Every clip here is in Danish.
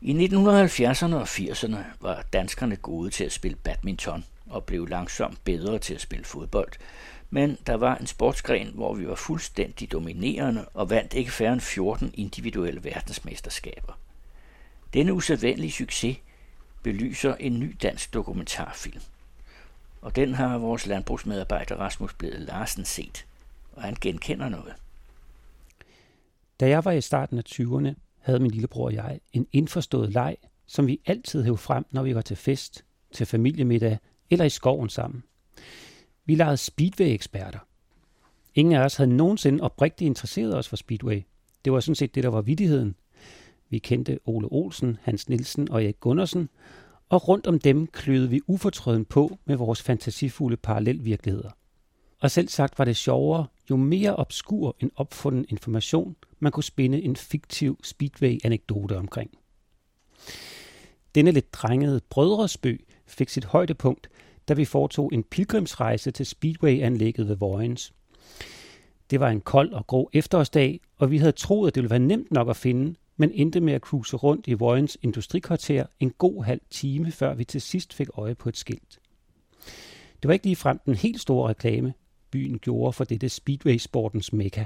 I 1970'erne og 80'erne var danskerne gode til at spille badminton og blev langsomt bedre til at spille fodbold. Men der var en sportsgren, hvor vi var fuldstændig dominerende og vandt ikke færre end 14 individuelle verdensmesterskaber. Denne usædvanlige succes belyser en ny dansk dokumentarfilm. Og den har vores landbrugsmedarbejder Rasmus Blede Larsen set, og han genkender noget. Da jeg var i starten af 20'erne, havde min lillebror og jeg en indforstået leg, som vi altid hævde frem, når vi var til fest, til familiemiddag eller i skoven sammen. Vi legede speedway-eksperter. Ingen af os havde nogensinde oprigtigt interesseret os for speedway. Det var sådan set det, der var vidtigheden. Vi kendte Ole Olsen, Hans Nielsen og Erik Gundersen, og rundt om dem kløede vi ufortrøden på med vores fantasifulde parallelvirkeligheder. Og selv sagt var det sjovere, jo mere obskur en opfunden information, man kunne spinde en fiktiv speedway-anekdote omkring. Denne lidt drengede brødresbø fik sit højdepunkt, da vi foretog en pilgrimsrejse til Speedway-anlægget ved Vojens. Det var en kold og grå efterårsdag, og vi havde troet, at det ville være nemt nok at finde, men endte med at cruise rundt i Vojens industrikvarter en god halv time, før vi til sidst fik øje på et skilt. Det var ikke lige frem den helt store reklame, byen gjorde for dette speedway-sportens mekka.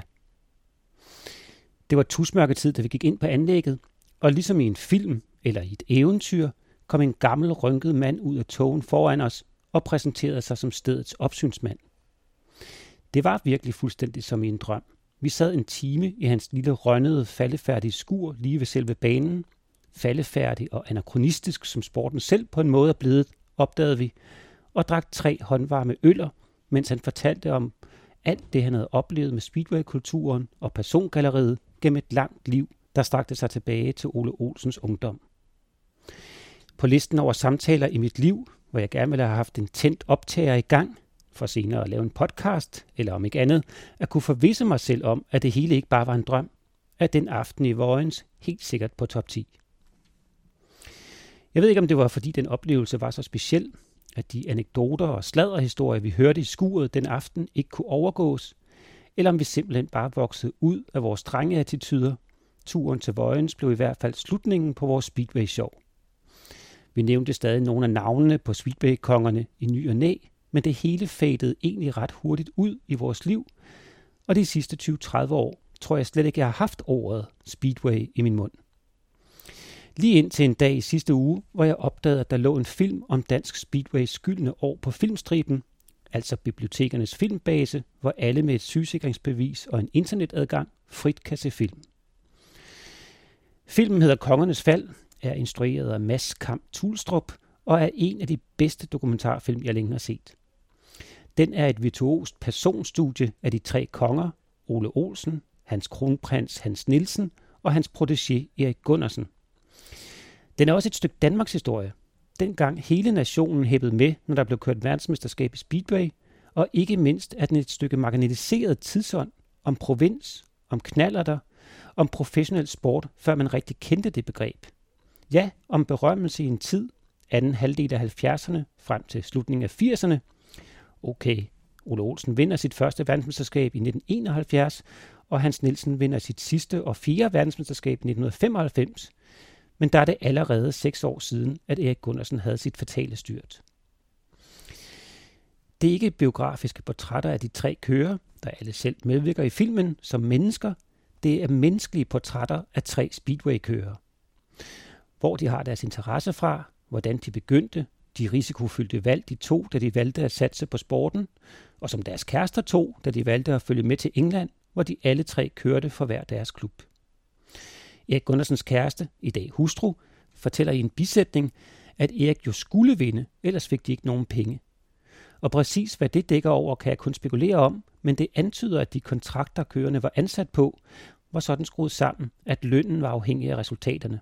Det var tusmørketid, da vi gik ind på anlægget, og ligesom i en film eller i et eventyr, kom en gammel, rynket mand ud af togen foran os og præsenterede sig som stedets opsynsmand. Det var virkelig fuldstændig som i en drøm. Vi sad en time i hans lille rønnede, faldefærdige skur lige ved selve banen. Faldefærdig og anachronistisk, som sporten selv på en måde er blevet, opdagede vi, og drak tre håndvarme øller, mens han fortalte om alt det, han havde oplevet med speedway-kulturen og persongalleriet gennem et langt liv, der strakte sig tilbage til Ole Olsens ungdom. På listen over samtaler i mit liv, hvor jeg gerne ville have haft en tændt optager i gang, for senere at lave en podcast, eller om ikke andet, at kunne forvisse mig selv om, at det hele ikke bare var en drøm, at den aften i Vojens helt sikkert på top 10. Jeg ved ikke, om det var fordi den oplevelse var så speciel, at de anekdoter og sladderhistorier, vi hørte i skuret den aften, ikke kunne overgås, eller om vi simpelthen bare voksede ud af vores strenge attityder. Turen til Vojens blev i hvert fald slutningen på vores Speedway-show. Vi nævnte stadig nogle af navnene på Speedway-kongerne i ny og næ, men det hele fadede egentlig ret hurtigt ud i vores liv, og de sidste 20-30 år tror jeg slet ikke, jeg har haft ordet Speedway i min mund. Lige indtil en dag i sidste uge, hvor jeg opdagede, at der lå en film om Dansk Speedways gyldne år på filmstriben, altså bibliotekernes filmbase, hvor alle med et sygesikringsbevis og en internetadgang frit kan se film. Filmen hedder Kongernes Fald, er instrueret af Mads Kamp Tulstrup og er en af de bedste dokumentarfilm, jeg længe har set. Den er et virtuost personstudie af de tre konger, Ole Olsen, hans kronprins Hans Nielsen og hans protégé Erik Gundersen. Den er også et stykke Danmarks historie. Dengang hele nationen hæppede med, når der blev kørt verdensmesterskab i Speedway, og ikke mindst er den et stykke marginaliseret tidsånd om provins, om knallerter, om professionel sport, før man rigtig kendte det begreb. Ja, om berømmelse i en tid, anden halvdel af 70'erne frem til slutningen af 80'erne. Okay, Ole Olsen vinder sit første verdensmesterskab i 1971, og Hans Nielsen vinder sit sidste og fjerde verdensmesterskab i 1995. Men der er det allerede seks år siden, at Erik Gundersen havde sit fatale styrt. Det er ikke biografiske portrætter af de tre kører, der alle selv medvirker i filmen som mennesker. Det er menneskelige portrætter af tre speedway-kører. Hvor de har deres interesse fra, hvordan de begyndte, de risikofyldte valg, de tog, da de valgte at satse på sporten, og som deres kærester tog, da de valgte at følge med til England, hvor de alle tre kørte for hver deres klub. Erik Gundersens kæreste, i dag hustru, fortæller i en bisætning, at Erik jo skulle vinde, ellers fik de ikke nogen penge. Og præcis hvad det dækker over, kan jeg kun spekulere om, men det antyder, at de kontrakter, kørende var ansat på, var sådan skruet sammen, at lønnen var afhængig af resultaterne.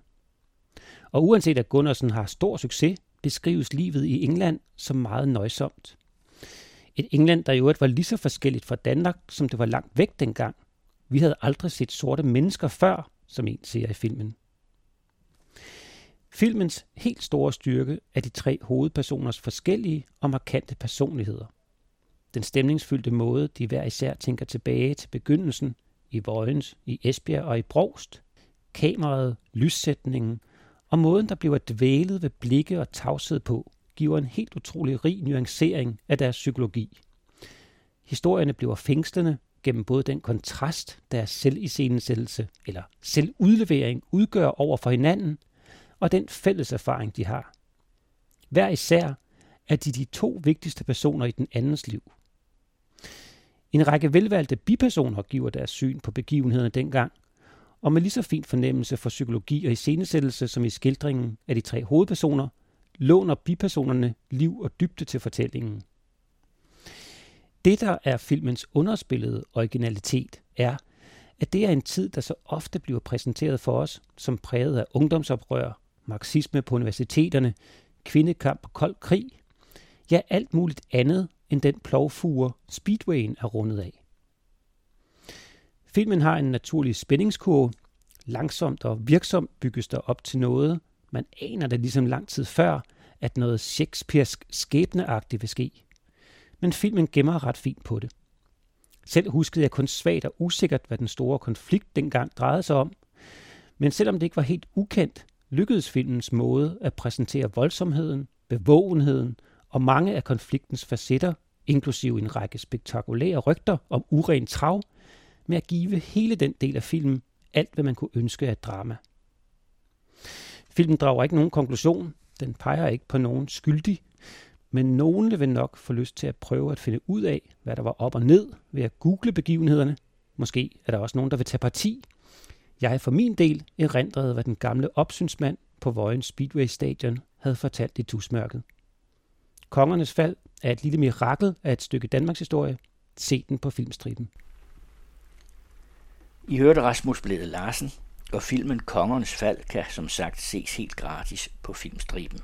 Og uanset at Gundersen har stor succes, beskrives livet i England som meget nøjsomt. Et England, der i øvrigt var lige så forskelligt fra Danmark, som det var langt væk dengang. Vi havde aldrig set sorte mennesker før, som en ser i filmen. Filmens helt store styrke er de tre hovedpersoners forskellige og markante personligheder. Den stemningsfyldte måde, de hver især tænker tilbage til begyndelsen i Vojens, i Esbjerg og i Brogst, kameraet, lyssætningen Og måden, der bliver dvælet ved blikke og tavshed på, giver en helt utrolig rig nuancering af deres psykologi. Historierne bliver fængslende gennem både den kontrast, deres selviscenesættelse eller selvudlevering udgør over for hinanden, og den fælles erfaring, de har. Hver især er de de to vigtigste personer i den andens liv. En række velvalgte bipersoner giver deres syn på begivenhederne dengang, og med lige så fin fornemmelse for psykologi og iscenesættelse som i skildringen af de tre hovedpersoner, låner bipersonerne liv og dybde til fortællingen. Det, der er filmens underspillede originalitet, er, at det er en tid, der så ofte bliver præsenteret for os som præget af ungdomsoprør, marxisme på universiteterne, kvindekamp og kold krig, ja alt muligt andet end den plovfure Speedwayen er rundet af. Filmen har en naturlig spændingskurve. Langsomt og virksomt bygges der op til noget. Man aner det ligesom lang tid før, at noget Shakespearesk skæbneagtigt vil ske. Men filmen gemmer ret fint på det. Selv huskede jeg kun svagt og usikkert, hvad den store konflikt dengang drejede sig om. Men selvom det ikke var helt ukendt, lykkedes filmens måde at præsentere voldsomheden, bevågenheden og mange af konfliktens facetter, inklusive en række spektakulære rygter om uren trav, med at give hele den del af filmen alt, hvad man kunne ønske af drama. Filmen drager ikke nogen konklusion, den peger ikke på nogen skyldig, men nogen vil nok få lyst til at prøve at finde ud af, hvad der var op og ned ved at google begivenhederne. Måske er der også nogen, der vil tage parti. Jeg for min del erindrede, hvad den gamle opsynsmand på Vojens Speedway Stadion havde fortalt i tusmørket. Kongernes fald er et lille mirakel af et stykke Danmarks historie. Se den på filmstriben. I hørte Rasmus Blede Larsen, og filmen Kongernes Fald kan som sagt ses helt gratis på filmstriben.